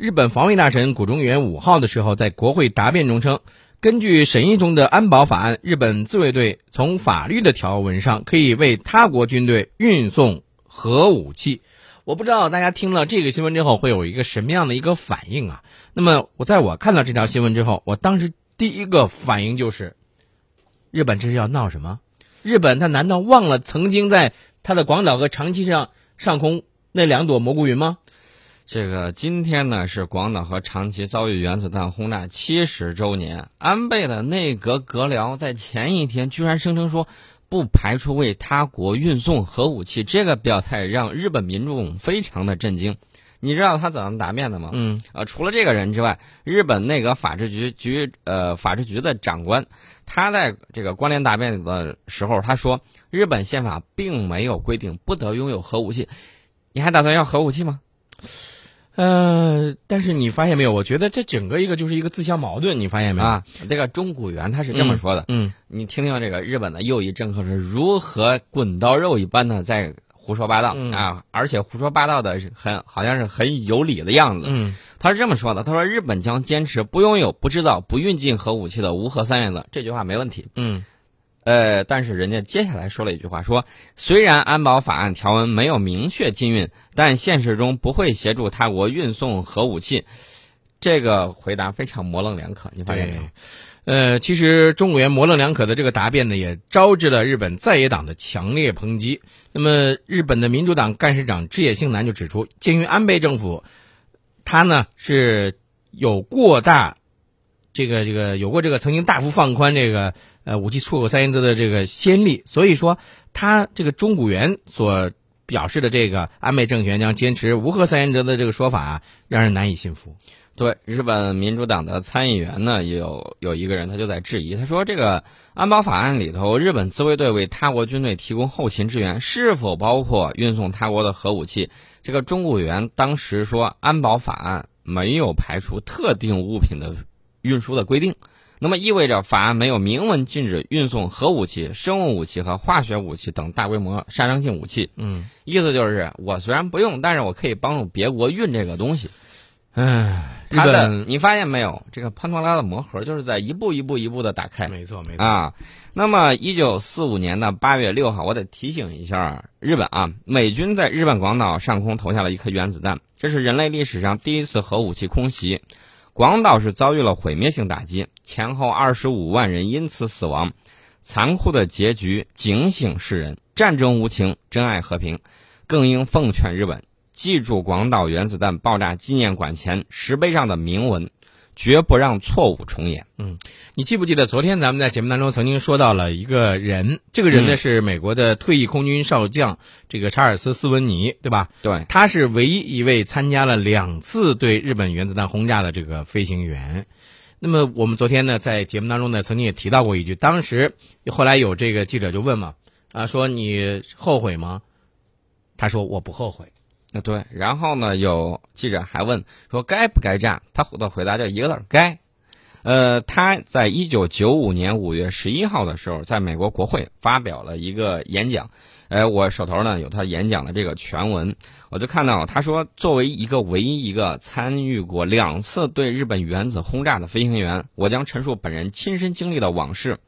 日本防卫大臣谷中元五号的时候在国会答辩中称，根据审议中的安保法案，日本自卫队从法律的条文上可以为他国军队运送核武器。我不知道大家听了这个新闻之后会有一个什么样的一个反应啊？那么我在我看到这条新闻之后，我当时第一个反应就是，日本这是要闹什么？日本他难道忘了曾经在他的广岛和长崎上上空那两朵蘑菇云吗？这个今天呢是广岛和长崎遭遇原子弹轰炸七十周年，安倍的内阁阁僚在前一天居然声称说，不排除为他国运送核武器，这个表态让日本民众非常的震惊。你知道他怎么答辩的吗？嗯，呃，除了这个人之外，日本内阁法制局局呃法制局的长官，他在这个关联答辩的时候，他说，日本宪法并没有规定不得拥有核武器。你还打算要核武器吗？呃，但是你发现没有？我觉得这整个一个就是一个自相矛盾，你发现没有？啊，这个中古元他是这么说的，嗯，你听听这个日本的右翼政客是如何滚刀肉一般的在胡说八道、嗯啊，而且胡说八道的是很好像是很有理的样子。嗯他是这么说的，他说日本将坚持不拥有、不制造、不运进核武器的无核三原则，这句话没问题。嗯呃，但是人家接下来说了一句话，说虽然安保法案条文没有明确禁运，但现实中不会协助他国运送核武器。这个回答非常模棱两可，你发现没有？呃，其实中委员模棱两可的这个答辩呢，也招致了日本在野党的强烈抨击。那么，日本的民主党干事长枝野幸男就指出，鉴于安倍政府，他呢是有过大，这个这个有过这个曾经大幅放宽这个呃武器出口三原则的这个先例，所以说他这个中古元所表示的这个安倍政权将坚持无核三原则的这个说法啊，让人难以信服。对，日本民主党的参议员呢，也有有一个人他就在质疑，他说这个安保法案里头，日本自卫队为他国军队提供后勤支援，是否包括运送他国的核武器？这个中国员当时说，安保法案没有排除特定物品的运输的规定，那么意味着法案没有明文禁止运送核武器、生物武器和化学武器等大规模杀伤性武器。嗯，意思就是我虽然不用，但是我可以帮助别国运这个东西。唉，日它的本你发现没有？这个潘多拉的魔盒就是在一步一步一步的打开没错没错啊。那么，一九四五年的八月六号，我得提醒一下日本啊，美军在日本广岛上空投下了一颗原子弹，这是人类历史上第一次核武器空袭，广岛是遭遇了毁灭性打击，前后二十五万人因此死亡，残酷的结局警醒世人：战争无情，珍爱和平，更应奉劝日本。记住广岛原子弹爆炸纪念馆前石碑上的铭文，绝不让错误重演。嗯你记不记得昨天咱们在节目当中曾经说到了一个人，这个人呢嗯是美国的退役空军少将，这个查尔斯·斯文尼，对吧？对，他是唯一一位参加了两次对日本原子弹轰炸的这个飞行员。那么我们昨天呢在节目当中呢曾经也提到过一句，当时后来有这个记者就问嘛，啊说你后悔吗？他说我不后悔。啊对。然后呢，有记者还问说该不该炸，他的回答就一个字儿该。呃，他在一九九五年五月十一号的时候，在美国国会发表了一个演讲。呃，我手头呢有他演讲的这个全文，我就看到他说，作为一个唯一一个参与过两次对日本原子轰炸的飞行员，我将陈述本人亲身经历的往事。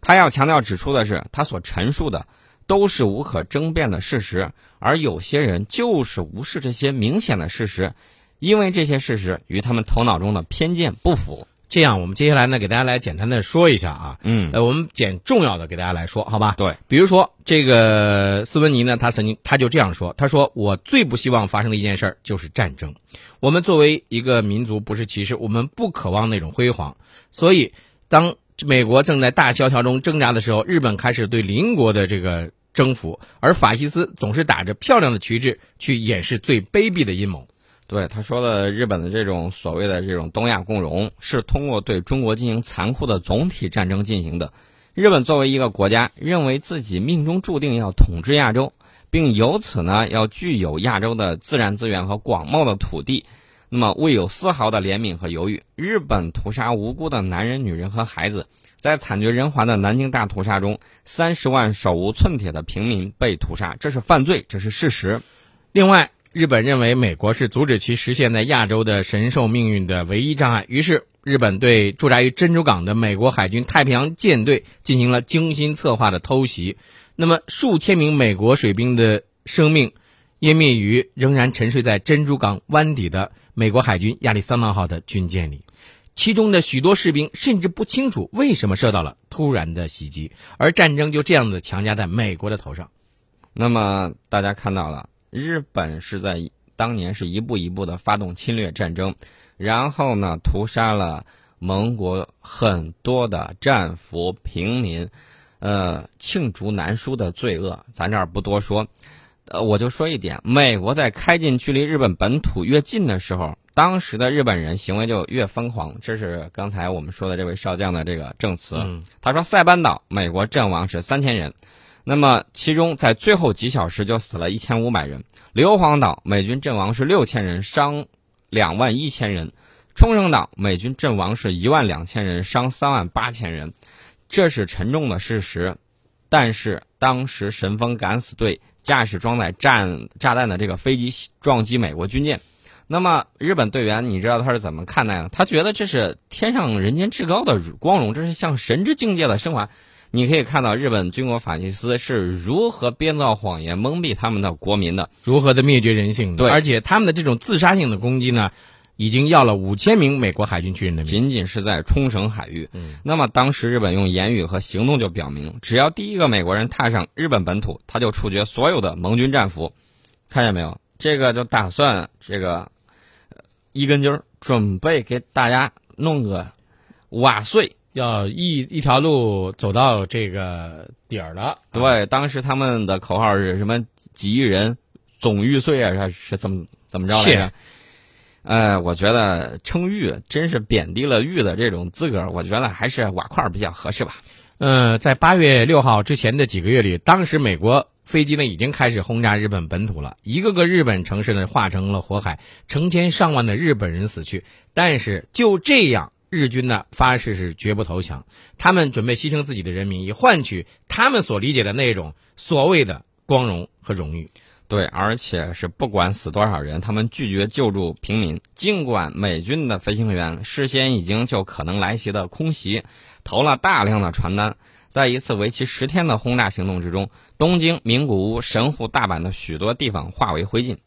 他要强调指出的是，他所陈述的都是无可争辩的事实，而有些人就是无视这些明显的事实，因为这些事实与他们头脑中的偏见不符。这样，我们接下来呢给大家来简单的说一下啊，嗯，呃，我们捡重要的给大家来说，好吧？对，比如说这个斯文尼呢，他曾经他就这样说，他说我最不希望发生的一件事儿就是战争。我们作为一个民族不是骑士，我们不渴望那种辉煌。所以，当美国正在大萧条中挣扎的时候，日本开始对邻国的这个征服，而法西斯总是打着漂亮的旗帜去掩饰最卑鄙的阴谋。对，他说的日本的这种所谓的这种东亚共荣，是通过对中国进行残酷的总体战争进行的。日本作为一个国家，认为自己命中注定要统治亚洲，并由此呢要具有亚洲的自然资源和广袤的土地，那么未有丝毫的怜悯和犹豫。日本屠杀无辜的男人、女人和孩子，在惨绝人寰的南京大屠杀中，三十万手无寸铁的平民被屠杀，这是犯罪，这是事实。另外，日本认为美国是阻止其实现在亚洲的神兽命运的唯一障碍，于是日本对驻扎于珍珠港的美国海军太平洋舰队进行了精心策划的偷袭。那么，数千名美国水兵的生命湮灭于仍然沉睡在珍珠港湾底的美国海军亚利桑那号的军舰里。其中的许多士兵甚至不清楚为什么受到了突然的袭击，而战争就这样子强加在美国的头上。那么大家看到了，日本是在当年是一步一步的发动侵略战争，然后呢屠杀了盟国很多的战俘平民，呃罄竹难书的罪恶，咱这儿不多说。呃，我就说一点，美国在开进距离日本本土越近的时候。当时的日本人行为就越疯狂，这是刚才我们说的这位少将的这个证词。他说，塞班岛美国阵亡是三千人，那么其中在最后几小时就死了一千五百人；硫磺岛美军阵亡是六千人，伤两万一千人；冲绳岛美军阵亡是一万两千人，伤三万八千人。这是沉重的事实，但是当时神风敢死队驾驶装载战炸弹的这个飞机撞击美国军舰。那么日本队员，你知道他是怎么看待的？他觉得这是天上人间至高的光荣，这是向神之境界的升华。你可以看到日本军国法西斯是如何编造谎言蒙蔽他们的国民的，如何的灭绝人性。对，而且他们的这种自杀性的攻击呢，已经要了五千名美国海军军人的命。仅仅是在冲绳海域。嗯。那么当时日本用言语和行动就表明，只要第一个美国人踏上日本本土，他就处决所有的盟军战俘。看见没有？这个就打算这个。一根筋儿，准备给大家弄个瓦碎，要一一条路走到这个底儿了。对，当时他们的口号是什么？几亿人总玉碎啊，是是怎么怎么着来着？呃，我觉得称玉真是贬低了玉的这种资格。我觉得还是瓦块比较合适吧。嗯，在八月六号之前的几个月里，当时美国。飞机呢已经开始轰炸日本本土了，一个个日本城市呢化成了火海，成千上万的日本人死去。但是就这样，日军呢发誓是绝不投降，他们准备牺牲自己的人民，以换取他们所理解的那种所谓的光荣和荣誉。对，而且是不管死多少人，他们拒绝救助平民。尽管美军的飞行员事先已经就可能来袭的空袭投了大量的传单。在一次为期十天的轰炸行动之中，东京、名古屋、神户、大阪的许多地方化为灰烬，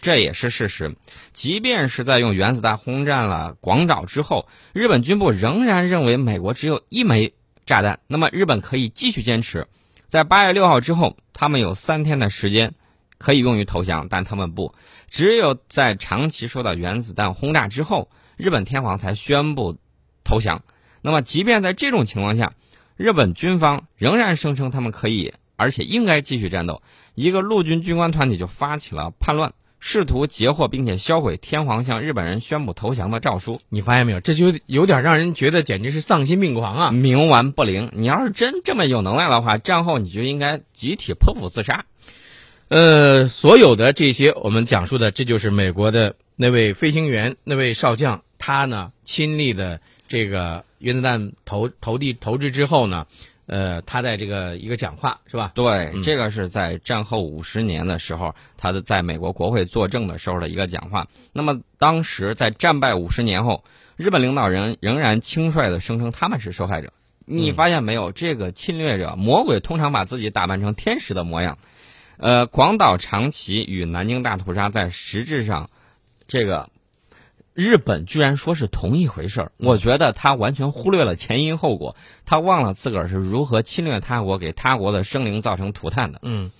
这也是事实。即便是在用原子弹轰炸了广岛之后，日本军部仍然认为美国只有一枚炸弹，那么日本可以继续坚持。在八月六号之后，他们有三天的时间可以用于投降，但他们不，只有在长期受到原子弹轰炸之后，日本天皇才宣布投降。那么，即便在这种情况下，日本军方仍然声称他们可以，而且应该继续战斗。一个陆军军官团体就发起了叛乱，试图截获并且销毁天皇向日本人宣布投降的诏书。你发现没有？这就有点让人觉得简直是丧心病狂啊！冥顽不灵。你要是真这么有能耐的话，战后你就应该集体剖腹自杀。呃，所有的这些我们讲述的，这就是美国的那位飞行员、那位少将，他呢亲历的这个。原子弹投投递投掷之后呢，呃，他在这个一个讲话是吧？对，这个是在战后五十年的时候，他的在美国国会作证的时候的一个讲话。那么当时在战败五十年后，日本领导人仍然轻率的声称他们是受害者。你发现没有？这个侵略者魔鬼通常把自己打扮成天使的模样。呃，广岛、长崎与南京大屠杀在实质上，这个。日本居然说是同一回事儿，我觉得他完全忽略了前因后果，他忘了自个儿是如何侵略他国，给他国的生灵造成涂炭的。嗯，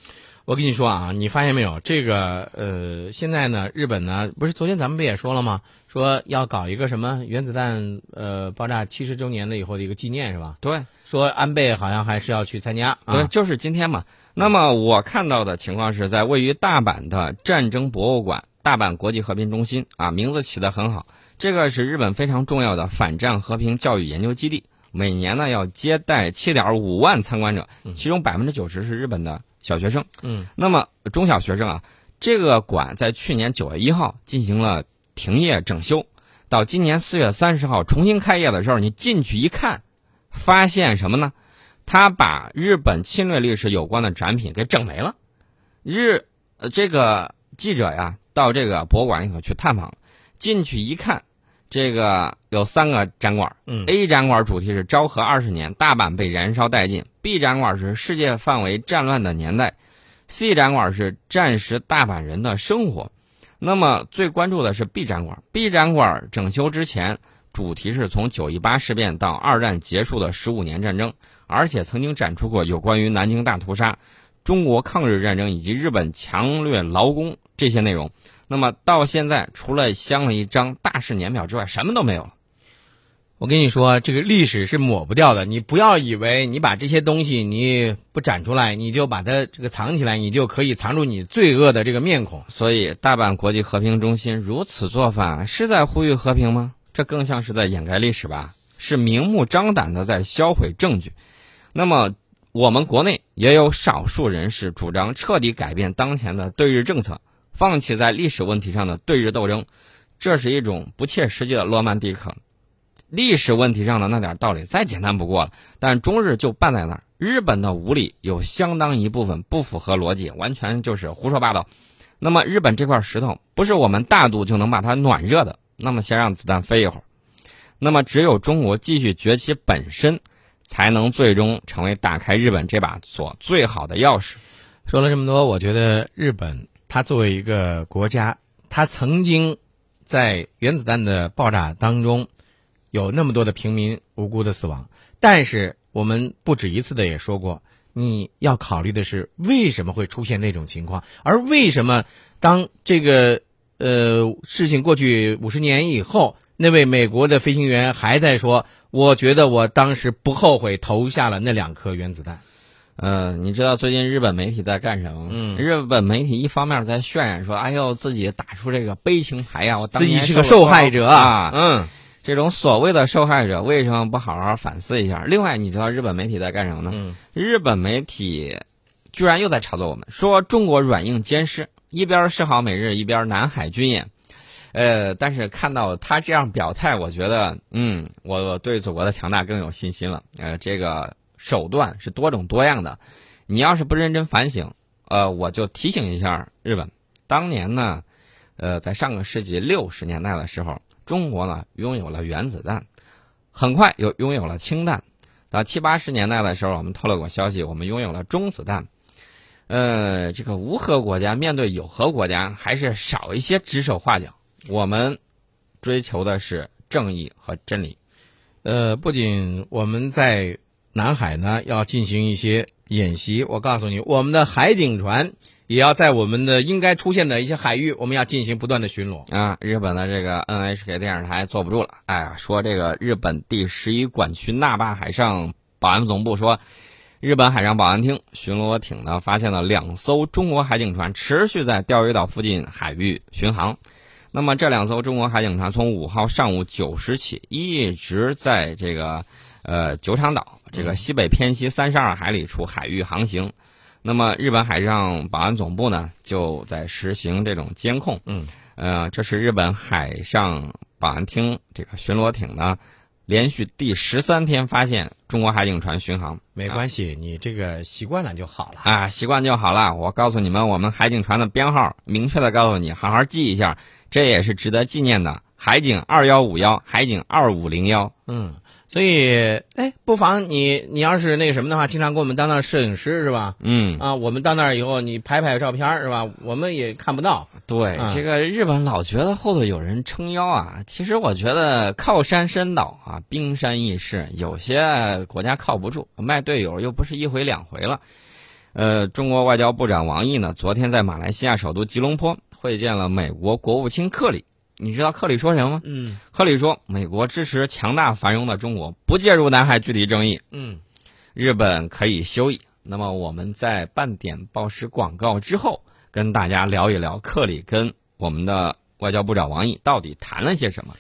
我跟你说啊，你发现没有？这个呃，现在呢，日本呢，不是昨天咱们不也说了吗？说要搞一个什么原子弹呃爆炸七十周年的以后的一个纪念是吧？对，说安倍好像还是要去参加。对，就是今天嘛。那么我看到的情况是在位于大阪的战争博物馆。大阪国际和平中心啊，名字起得很好。这个是日本非常重要的反战和平教育研究基地，每年呢要接待七点五万参观者，其中百分之九十是日本的小学生。嗯，那么中小学生啊，这个馆在去年九月一号进行了停业整修，到今年四月三十号重新开业的时候，你进去一看，发现什么呢？他把日本侵略历史有关的展品给整没了。日，呃，这个。记者呀到这个博物馆里头去探访，进去一看，这个有三个展馆。嗯 A 展馆主题是昭和二十年，大阪被燃烧殆尽；B 展馆是世界范围战乱的年代；C 展馆是战时大阪人的生活。那么最关注的是 B 展馆。B 展馆整修之前，主题是从九一八事变到二战结束的十五年战争，而且曾经展出过有关于南京大屠杀、中国抗日战争以及日本强掠劳工这些内容。那么到现在，除了镶了一张大事年表之外，什么都没有了。我跟你说，这个历史是抹不掉的。你不要以为你把这些东西你不展出来，你就把它这个藏起来，你就可以藏住你罪恶的这个面孔。所以，大阪国际和平中心如此做法，是在呼吁和平吗？这更像是在掩盖历史吧？是明目张胆的在销毁证据。那么，我们国内也有少数人士主张彻底改变当前的对日政策，放弃在历史问题上的对日斗争，这是一种不切实际的罗曼蒂克。历史问题上的那点道理再简单不过了，但中日就办在那儿。日本的无理有相当一部分不符合逻辑，完全就是胡说八道。那么日本这块石头不是我们大度就能把它暖热的，那么先让子弹飞一会儿。那么只有中国继续崛起本身，才能最终成为打开日本这把锁最好的钥匙。说了这么多，我觉得日本它作为一个国家，它曾经在原子弹的爆炸当中有那么多的平民无辜的死亡，但是我们不止一次的也说过，你要考虑的是为什么会出现那种情况，而为什么当这个呃事情过去五十年以后，那位美国的飞行员还在说，我觉得我当时不后悔投下了那两颗原子弹。呃，你知道最近日本媒体在干什么吗？嗯日本媒体一方面在渲染说，哎呦，自己打出这个悲情牌呀，我当自己是个受害者啊。嗯这种所谓的受害者为什么不好好反思一下？另外，你知道日本媒体在干什么呢？嗯日本媒体居然又在炒作我们，说中国软硬兼施，一边示好美日，一边南海军演。呃，但是看到他这样表态，我觉得，嗯，我对祖国的强大更有信心了。呃，这个手段是多种多样的，你要是不认真反省，呃，我就提醒一下日本，当年呢，呃，在上个世纪六十年代的时候，中国呢拥有了原子弹，很快又拥有了氢弹。到七八十年代的时候，我们透露过消息，我们拥有了中子弹。呃，这个无核国家面对有核国家，还是少一些指手画脚。我们追求的是正义和真理。呃，不仅我们在南海呢要进行一些演习，我告诉你，我们的海警船也要在我们的应该出现的一些海域，我们要进行不断的巡逻。啊，日本的这个 NHK 电视台坐不住了，哎呀，说这个日本第十一管区那霸海上保安总部说，日本海上保安厅巡逻艇呢发现了两艘中国海警船持续在钓鱼岛附近海域巡航。那么这两艘中国海警船从五号上午九时起，一直在这个呃九场岛这个西北偏西三十二海里处海域航行。那么日本海上保安总部呢，就在实行这种监控。嗯，呃，这是日本海上保安厅这个巡逻艇呢，连续第十三天发现中国海警船巡航。没关系，你这个习惯了就好了。啊，习惯就好了。我告诉你们，我们海警船的编号，明确的告诉你，好好记一下，这也是值得纪念的。海警二幺五幺，海警二五零幺。嗯，所以，哎，不妨你你要是那个什么的话，经常给我们当当摄影师是吧？嗯，啊，我们到那儿以后，你拍拍照片是吧？我们也看不到。对，嗯这个日本老觉得后头有人撑腰啊，其实我觉得靠山山倒啊，冰山易逝，有些国家靠不住，卖队友又不是一回两回了。呃，中国外交部长王毅呢，昨天在马来西亚首都吉隆坡会见了美国国务卿克里。你知道克里说什么吗？嗯克里说，美国支持强大繁荣的中国，不介入南海具体争议，嗯，日本可以休矣。那么我们在半点报时广告之后，跟大家聊一聊克里跟我们的外交部长王毅到底谈了些什么。